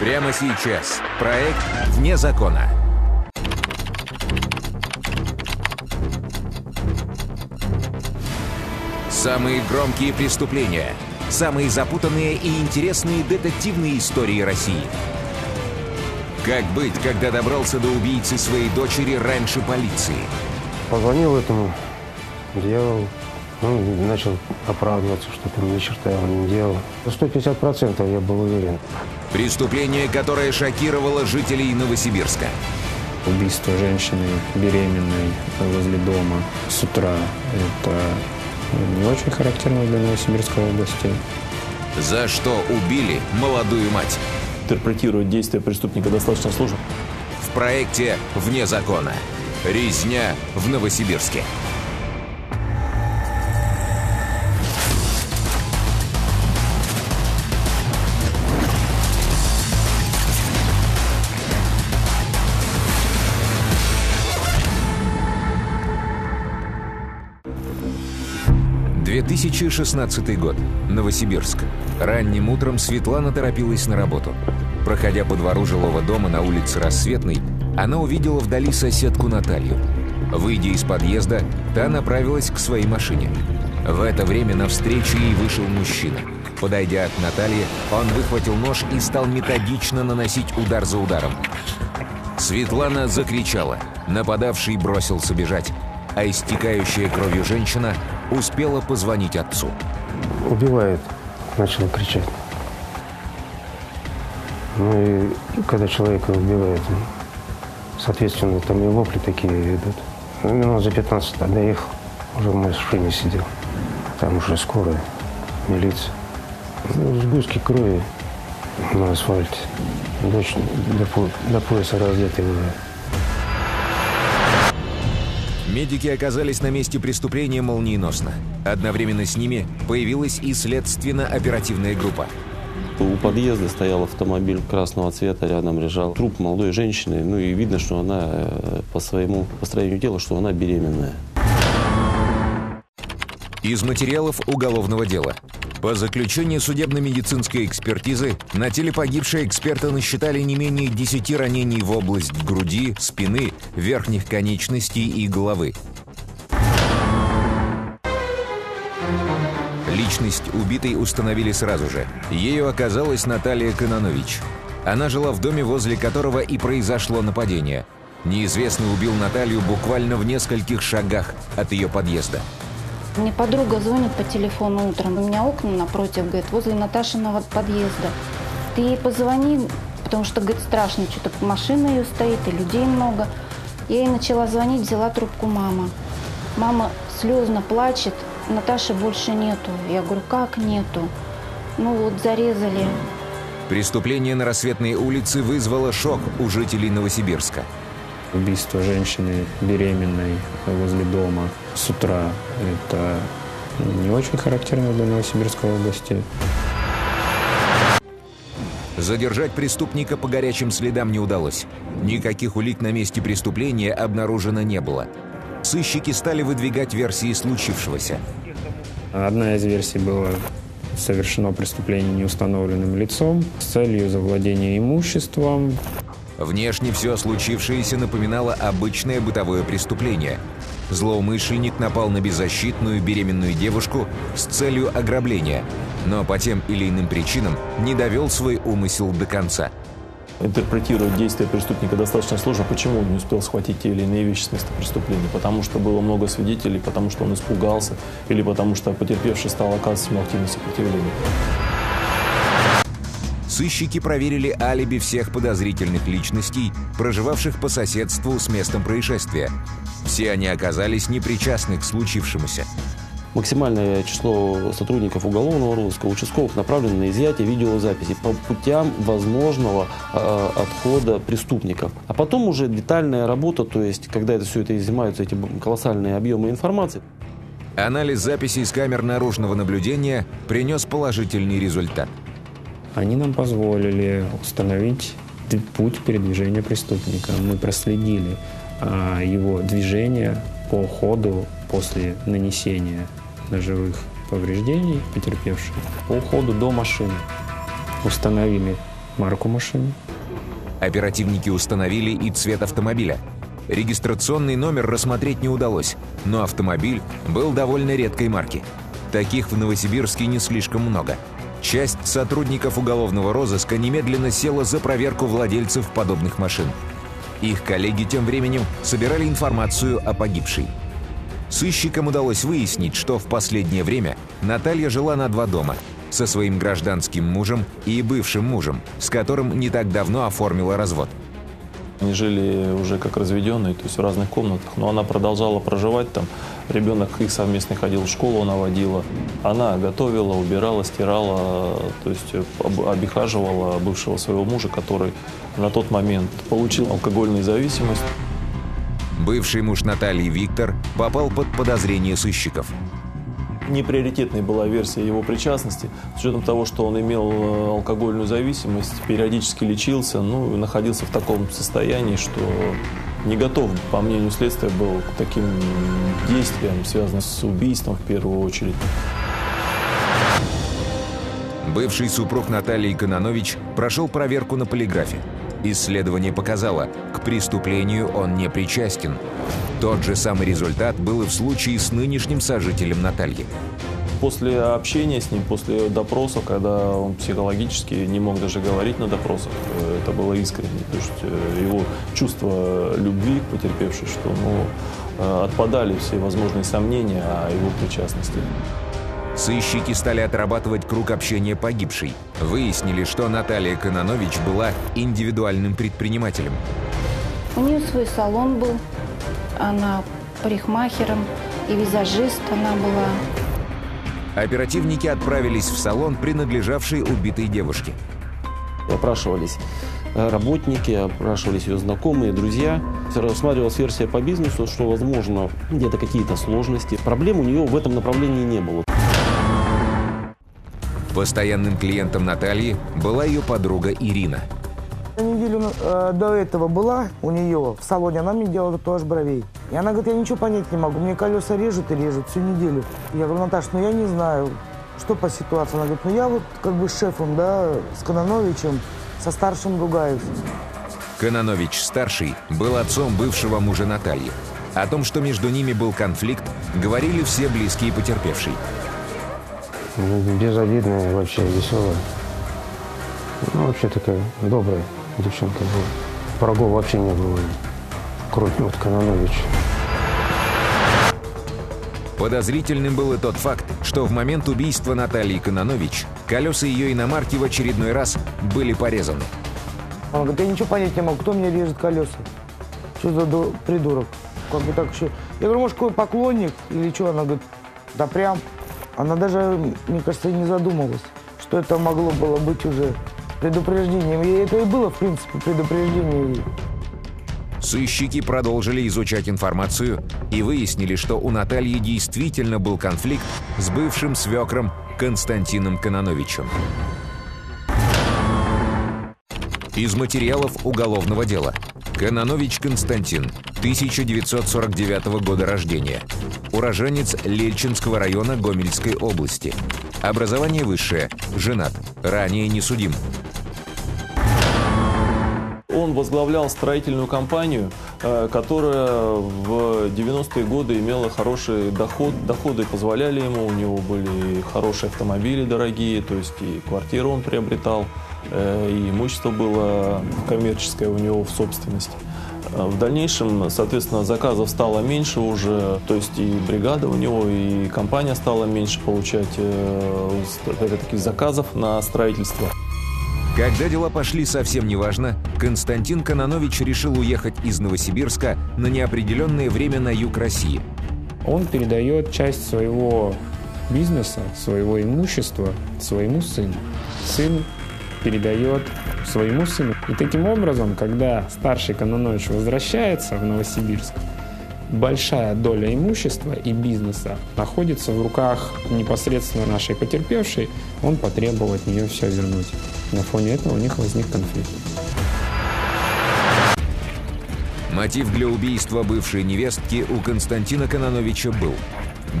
Прямо сейчас. Проект «Вне закона». Самые громкие преступления. Самые запутанные и интересные детективные истории России. Как быть, когда добрался до убийцы своей дочери раньше полиции? Позвонил этому дьяволу, ну, начал оправдываться, что там ни черта он не делал. На 150% я был уверен. Преступление, которое шокировало жителей Новосибирска. Убийство женщины беременной возле дома с утра – это не очень характерно для Новосибирской области. За что убили молодую мать? Интерпретировать действия преступника достаточно сложно. В проекте «Вне закона». Резня в Новосибирске. 2016 год. Новосибирск. Ранним утром Светлана торопилась на работу. Проходя по двору жилого дома на улице Рассветной, она увидела вдали соседку Наталью. Выйдя из подъезда, та направилась к своей машине. В это время навстречу ей вышел мужчина. Подойдя к Наталье, он выхватил нож и стал методично наносить удар за ударом. Светлана закричала. Нападавший бросился бежать, а истекающая кровью женщина успела позвонить отцу. Убивает, начал кричать. Ну и когда человека убивают, соответственно, там и вопли такие идут. Ну, минут за 15 доехал, уже в машине сидел. Там уже скорая, милиция. Ну, сгустки крови на асфальте. Дочь до, до пояса раздетая была. Медики оказались на месте преступления молниеносно. Одновременно с ними появилась и следственно-оперативная группа. У подъезда стоял автомобиль красного цвета, рядом лежал труп молодой женщины. Ну и видно, что она э, по своему построению тела, что она беременная. Из материалов уголовного дела. По заключению судебно-медицинской экспертизы, на теле погибшей эксперты насчитали не менее 10 ранений в область груди, спины, верхних конечностей и головы. Личность убитой установили сразу же. Ею оказалась Наталья Кононович. Она жила в доме, возле которого и произошло нападение. Неизвестный убил Наталью буквально в нескольких шагах от ее подъезда. Мне подруга звонит по телефону утром. У меня окна напротив, говорит, возле Наташиного подъезда. Ты ей позвони, потому что, говорит, страшно, что-то машина ее стоит, и людей много. Я ей начала звонить, взяла трубку мама. Мама слезно плачет, Наташи больше нету. Я говорю, как нету? Ну вот, зарезали. Преступление на Рассветной улице вызвало шок у жителей Новосибирска. Убийство женщины беременной возле дома с утра – это не очень характерно для Новосибирской области. Задержать преступника по горячим следам не удалось. Никаких улик на месте преступления обнаружено не было. Сыщики стали выдвигать версии случившегося. Одна из версий была совершено преступление неустановленным лицом с целью завладения имуществом. Внешне все случившееся напоминало обычное бытовое преступление. Злоумышленник напал на беззащитную беременную девушку с целью ограбления, но по тем или иным причинам не довел свой умысел до конца. Интерпретировать действия преступника достаточно сложно. Почему он не успел схватить те или иные вещи с места преступления? Потому что было много свидетелей, потому что он испугался, или потому что потерпевший стал оказывать ему активное сопротивление. Сыщики проверили алиби всех подозрительных личностей, проживавших по соседству с местом происшествия. Все они оказались непричастны к случившемуся. Максимальное число сотрудников уголовного розыска, участковых направлено на изъятие видеозаписи по путям возможного э, отхода преступников. А потом уже детальная работа, то есть когда это все это изымаются, эти колоссальные объемы информации. Анализ записей с камер наружного наблюдения принес положительный результат – они нам позволили установить путь передвижения преступника. Мы проследили а, его движение по ходу после нанесения ножевых повреждений потерпевших по уходу до машины. Установили марку машины. Оперативники установили и цвет автомобиля. Регистрационный номер рассмотреть не удалось, но автомобиль был довольно редкой марки. Таких в Новосибирске не слишком много. Часть сотрудников уголовного розыска немедленно села за проверку владельцев подобных машин. Их коллеги тем временем собирали информацию о погибшей. Сыщикам удалось выяснить, что в последнее время Наталья жила на два дома – со своим гражданским мужем и бывшим мужем, с которым не так давно оформила развод. Они жили уже как разведенные, то есть в разных комнатах, но она продолжала проживать там. Ребенок их совместно ходил в школу, она водила. Она готовила, убирала, стирала, то есть обихаживала бывшего своего мужа, который на тот момент получил алкогольную зависимость. Бывший муж Натальи Виктор попал под подозрение сыщиков неприоритетной была версия его причастности, с учетом того, что он имел э, алкогольную зависимость, периодически лечился, ну, находился в таком состоянии, что не готов, по мнению следствия, был к таким действиям, связанным с убийством в первую очередь. Бывший супруг Натальи Кононович прошел проверку на полиграфе. Исследование показало, к преступлению он не причастен. Тот же самый результат был и в случае с нынешним сожителем Натальи. После общения с ним, после допроса, когда он психологически не мог даже говорить на допросах, э, это было искренне. То есть э, его чувство любви к потерпевшей, что ну, э, отпадали все возможные сомнения о его причастности. Сыщики стали отрабатывать круг общения погибшей. Выяснили, что Наталья Кононович была индивидуальным предпринимателем. У нее свой салон был, она парикмахером и визажист она была. Оперативники отправились в салон, принадлежавший убитой девушке. Опрашивались э, работники, опрашивались ее знакомые, друзья. Рассматривалась версия по бизнесу, что, возможно, где-то какие-то сложности. Проблем у нее в этом направлении не было. Постоянным клиентом Натальи была ее подруга Ирина – Неделю э, до этого была у нее в салоне, она мне делала татуаж бровей. И она говорит, я ничего понять не могу, мне колеса режут и режут всю неделю. Я говорю, Наташа, ну я не знаю, что по ситуации. Она говорит, ну я вот как бы с шефом, да, с Кононовичем, со старшим ругаюсь. Кононович-старший был отцом бывшего мужа Натальи. О том, что между ними был конфликт, говорили все близкие потерпевшей. Безобидная, вообще веселая. Ну, вообще такая добрая девчонка была. Врагов вообще не было, кроме вот Кононовича. Подозрительным был и тот факт, что в момент убийства Натальи Кононович колеса ее иномарки в очередной раз были порезаны. Он говорит, я ничего понять не могу, кто мне режет колеса? Что за придурок? Как бы так еще... Я говорю, может, какой поклонник или что? Она говорит, да прям. Она даже, мне кажется, не задумывалась, что это могло было быть уже предупреждением. И это и было, в принципе, предупреждение. Сыщики продолжили изучать информацию и выяснили, что у Натальи действительно был конфликт с бывшим свекром Константином Кононовичем. Из материалов уголовного дела. Кононович Константин, 1949 года рождения. Уроженец Лельчинского района Гомельской области. Образование высшее. Женат. Ранее не судим. Он возглавлял строительную компанию, э, которая в 90-е годы имела хороший доход. Доходы позволяли ему, у него были хорошие автомобили дорогие, то есть и квартиру он приобретал, э, и имущество было коммерческое у него в собственности. Э, в дальнейшем, соответственно, заказов стало меньше уже, то есть и бригада у него, и компания стала меньше получать таких заказов на строительство. Когда дела пошли совсем неважно, Константин Кононович решил уехать из Новосибирска на неопределенное время на юг России. Он передает часть своего бизнеса, своего имущества своему сыну. Сын передает своему сыну. И таким образом, когда старший Кононович возвращается в Новосибирск, большая доля имущества и бизнеса находится в руках непосредственно нашей потерпевшей, он потребовал от нее все вернуть. На фоне этого у них возник конфликт. Мотив для убийства бывшей невестки у Константина Кононовича был.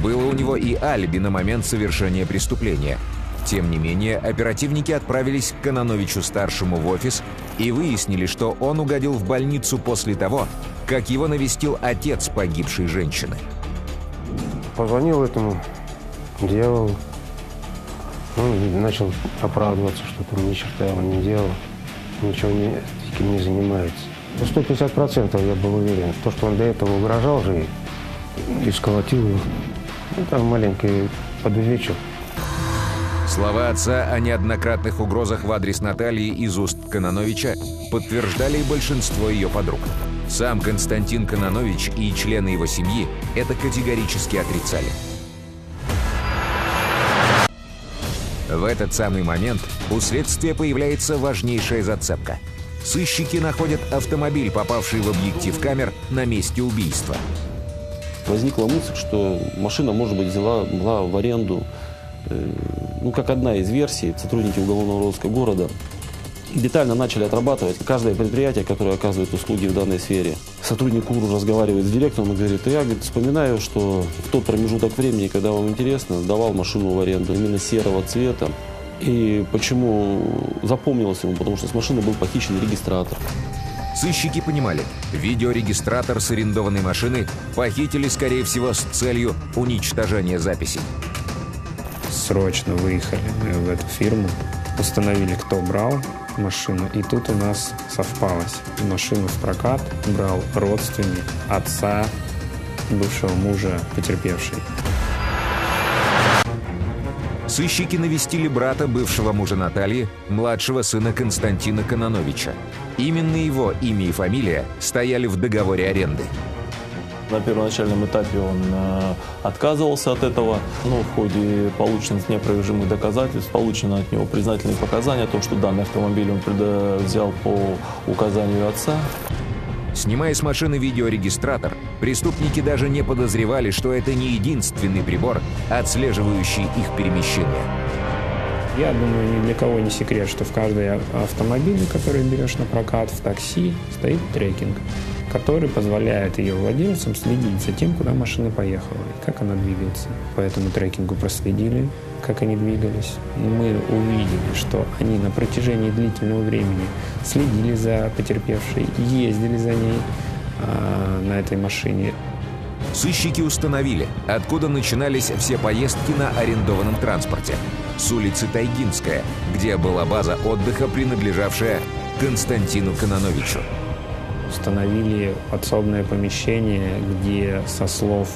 Было у него и алиби на момент совершения преступления – Тем не менее, оперативники отправились к Кононовичу-старшему в офис и выяснили, что он угодил в больницу после того, как его навестил отец погибшей женщины. Позвонил этому дьяволу. Он начал оправдываться, что там ни черта он не делал, ничего не, этим не занимается. На 150% я был уверен. То, что он до этого угрожал же и, сколотил его. Ну, там маленький подвечер. Слова отца о неоднократных угрозах в адрес Натальи из уст Кононовича подтверждали большинство ее подруг. Сам Константин Кононович и члены его семьи это категорически отрицали. В этот самый момент у следствия появляется важнейшая зацепка. Сыщики находят автомобиль, попавший в объектив камер на месте убийства. Возникла мысль, что машина, может быть, взяла, была в аренду, э, ну, как одна из версий, сотрудники уголовного розыска города детально начали отрабатывать каждое предприятие, которое оказывает услуги в данной сфере. Сотрудник УРУ разговаривает с директором и говорит, я говорит, вспоминаю, что в тот промежуток времени, когда вам интересно, давал машину в аренду именно серого цвета. И почему запомнилось ему? Потому что с машины был похищен регистратор. Сыщики понимали, видеорегистратор с арендованной машины похитили, скорее всего, с целью уничтожения записей. Срочно выехали в эту фирму, установили, кто брал машину, и тут у нас совпалось. Машину в прокат брал родственник отца бывшего мужа потерпевшей. Сыщики навестили брата бывшего мужа Натальи, младшего сына Константина Кононовича. Именно его имя и фамилия стояли в договоре аренды. На первоначальном этапе он э, отказывался от этого, но в ходе полученных неопровержимых доказательств получено от него признательные показания о том, что данный автомобиль он взял по указанию отца. Снимая с машины видеорегистратор, преступники даже не подозревали, что это не единственный прибор, отслеживающий их перемещение. Я думаю, ни для кого не секрет, что в каждой автомобиле, который берешь на прокат, в такси, стоит трекинг который позволяет ее владельцам следить за тем, куда машина поехала и как она двигается. По этому трекингу проследили, как они двигались. Мы увидели, что они на протяжении длительного времени следили за потерпевшей, ездили за ней э, на этой машине. Сыщики установили, откуда начинались все поездки на арендованном транспорте. С улицы Тайгинская, где была база отдыха, принадлежавшая Константину Кононовичу установили подсобное помещение, где со слов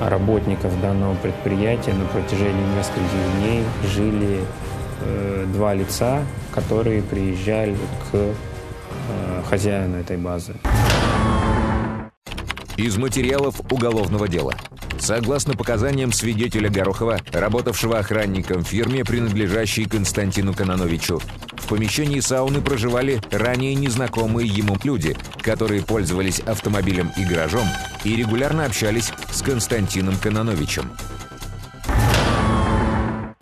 работников данного предприятия на протяжении нескольких дней жили э, два лица, которые приезжали к э, хозяину этой базы. Из материалов уголовного дела. Согласно показаниям свидетеля Горохова, работавшего охранником в фирме, принадлежащей Константину Кононовичу, в помещении сауны проживали ранее незнакомые ему люди, которые пользовались автомобилем и гаражом и регулярно общались с Константином Кононовичем.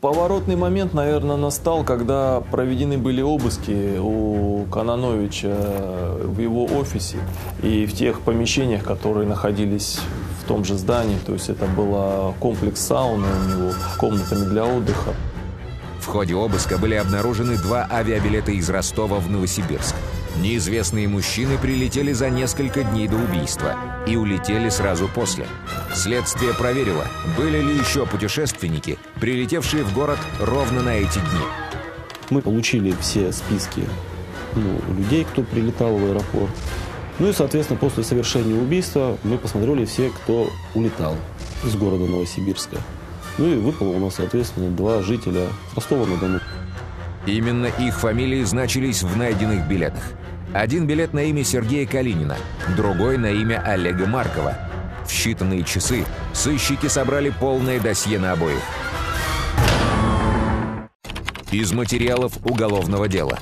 Поворотный момент, наверное, настал, когда проведены были обыски у Кононовича в его офисе и в тех помещениях, которые находились в том же здании. То есть это был комплекс сауны у него, комнатами для отдыха. В ходе обыска были обнаружены два авиабилета из Ростова в Новосибирск. Неизвестные мужчины прилетели за несколько дней до убийства и улетели сразу после. Следствие проверило, были ли еще путешественники, прилетевшие в город ровно на эти дни. Мы получили все списки ну, людей, кто прилетал в аэропорт. Ну и, соответственно, после совершения убийства мы посмотрели все, кто улетал из города Новосибирска. Ну и выпало у нас, соответственно, два жителя Ростова-на-Дону. Именно их фамилии значились в найденных билетах. Один билет на имя Сергея Калинина, другой на имя Олега Маркова. В считанные часы сыщики собрали полное досье на обоих. Из материалов уголовного дела.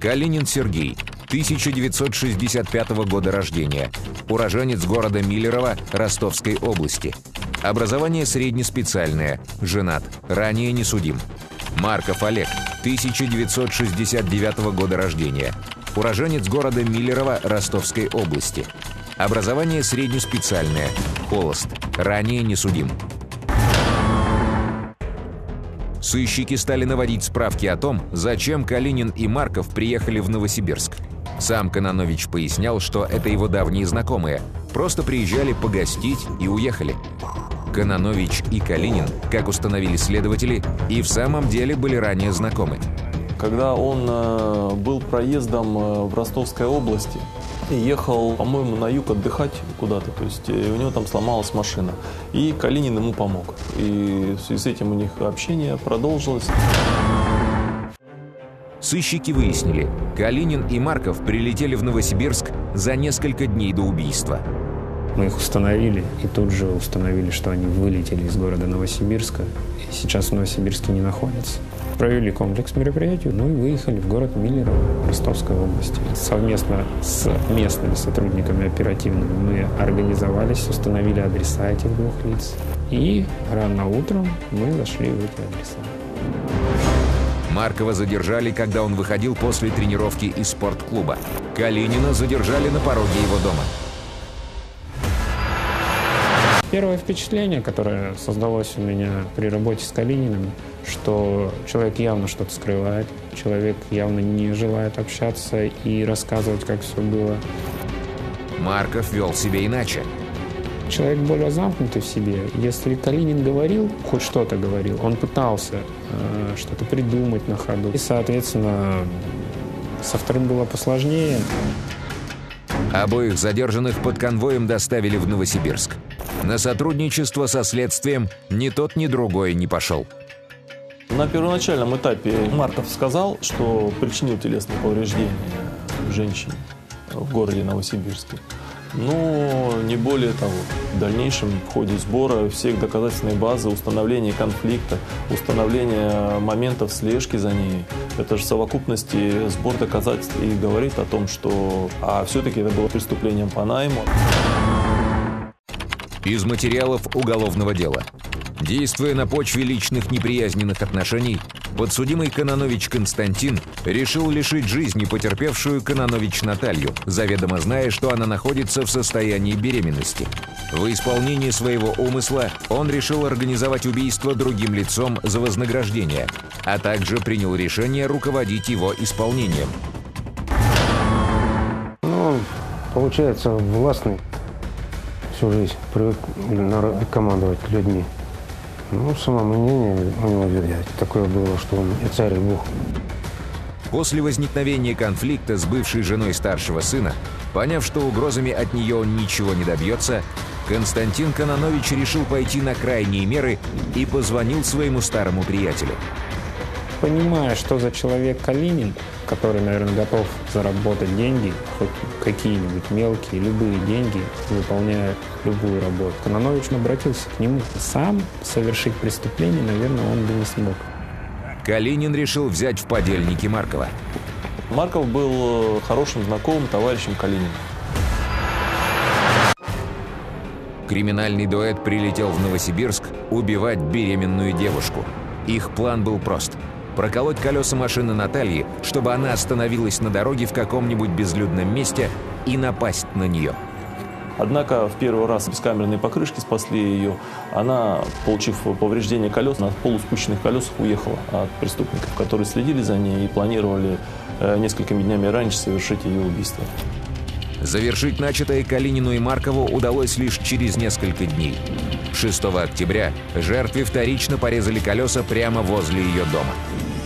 Калинин Сергей, 1965 года рождения, уроженец города Миллерово Ростовской области – Образование среднеспециальное. Женат. Ранее не судим. Марков Олег. 1969 года рождения. Уроженец города Миллерово Ростовской области. Образование среднеспециальное. Холост. Ранее не судим. Сыщики стали наводить справки о том, зачем Калинин и Марков приехали в Новосибирск. Сам Кононович пояснял, что это его давние знакомые. Просто приезжали погостить и уехали. Кононович и Калинин, как установили следователи, и в самом деле были ранее знакомы. Когда он э, был проездом э, в Ростовской области, и ехал, по-моему, на юг отдыхать куда-то, то есть э, у него там сломалась машина. И Калинин ему помог. И в связи с этим у них общение продолжилось. Сыщики выяснили, Калинин и Марков прилетели в Новосибирск за несколько дней до убийства. Мы их установили и тут же установили, что они вылетели из города Новосибирска и сейчас в Новосибирске не находятся. Провели комплекс мероприятий, ну и выехали в город Миллерово Ростовской области. Совместно с местными сотрудниками оперативными мы организовались, установили адреса этих двух лиц. И рано утром мы зашли в эти адреса. Маркова задержали, когда он выходил после тренировки из спортклуба. Калинина задержали на пороге его дома. Первое впечатление, которое создалось у меня при работе с Калининым, что человек явно что-то скрывает, человек явно не желает общаться и рассказывать, как все было. Марков вел себя иначе. Человек более замкнутый в себе. Если Калинин говорил, хоть что-то говорил, он пытался э, что-то придумать на ходу. И, соответственно, со вторым было посложнее. Обоих задержанных под конвоем доставили в Новосибирск. На сотрудничество со следствием ни тот, ни другой не пошел. На первоначальном этапе Марков сказал, что причинил телесные повреждения женщине в городе Новосибирске. Но не более того. В дальнейшем в ходе сбора всех доказательной базы, установления конфликта, установления моментов слежки за ней, это же в совокупности сбор доказательств и говорит о том, что а все-таки это было преступлением по найму. Из материалов уголовного дела. Действуя на почве личных неприязненных отношений, подсудимый Кононович Константин решил лишить жизни потерпевшую Кононович Наталью, заведомо зная, что она находится в состоянии беременности. В исполнении своего умысла он решил организовать убийство другим лицом за вознаграждение, а также принял решение руководить его исполнением. Ну, получается, властный всю жизнь привык командовать людьми. Ну, самомнение у него, видать, такое было, что он и царь, и бог. После возникновения конфликта с бывшей женой старшего сына, поняв, что угрозами от нее он ничего не добьется, Константин Кононович решил пойти на крайние меры и позвонил своему старому приятелю. Понимая, что за человек Калинин, который, наверное, готов заработать деньги, хоть какие-нибудь мелкие, любые деньги, выполняя любую работу, Кононович обратился к нему. Сам совершить преступление, наверное, он бы не смог. Калинин решил взять в подельники Маркова. Марков был хорошим знакомым, товарищем Калинина. Криминальный дуэт прилетел в Новосибирск убивать беременную девушку. Их план был прост – проколоть колеса машины Натальи, чтобы она остановилась на дороге в каком-нибудь безлюдном месте и напасть на нее. Однако в первый раз бескамерные покрышки спасли ее. Она, получив повреждение колес, на полуспущенных колесах уехала от преступников, которые следили за ней и планировали э, несколькими днями раньше совершить ее убийство. Завершить начатое Калинину и Маркову удалось лишь через несколько дней. 6 октября жертве вторично порезали колеса прямо возле ее дома.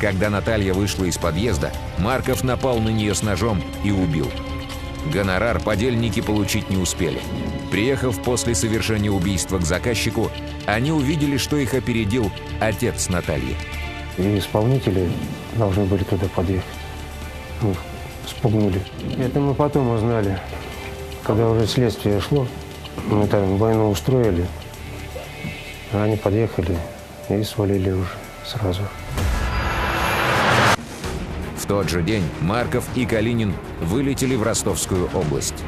Когда Наталья вышла из подъезда, Марков напал на нее с ножом и убил. Гонорар подельники получить не успели. Приехав после совершения убийства к заказчику, они увидели, что их опередил отец Натальи. И исполнители должны были туда подъехать. Ну, спугнули. Это мы потом узнали. Когда уже следствие шло, мы там войну устроили, а они подъехали и свалили уже сразу. Тот же день Марков и Калинин вылетели в Ростовскую область.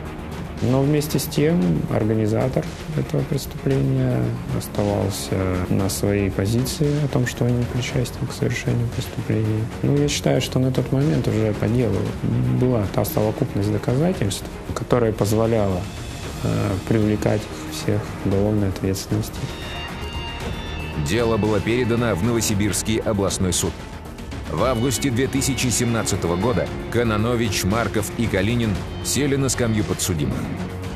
Но вместе с тем организатор этого преступления оставался на своей позиции о том, что они причастны к совершению преступления. Ну, я считаю, что на тот момент уже по делу была та совокупность доказательств, которая позволяла э, привлекать их всех к уголовной ответственности. Дело было передано в Новосибирский областной суд. В августе 2017 года Кононович, Марков и Калинин сели на скамью подсудимых.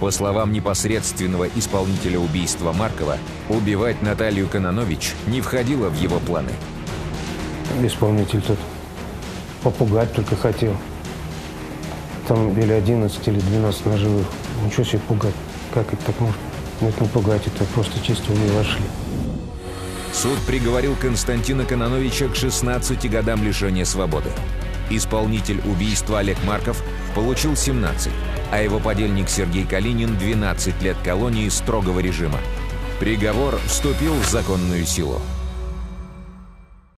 По словам непосредственного исполнителя убийства Маркова, убивать Наталью Кононович не входило в его планы. Исполнитель тут попугать только хотел. Там или 11, или 12 ножевых. Ничего себе пугать. Как это так можно? Ну, это не пугать, это просто чисто не вошли. Суд приговорил Константина Кононовича к 16 годам лишения свободы. Исполнитель убийства Олег Марков получил 17, а его подельник Сергей Калинин 12 лет колонии строгого режима. Приговор вступил в законную силу.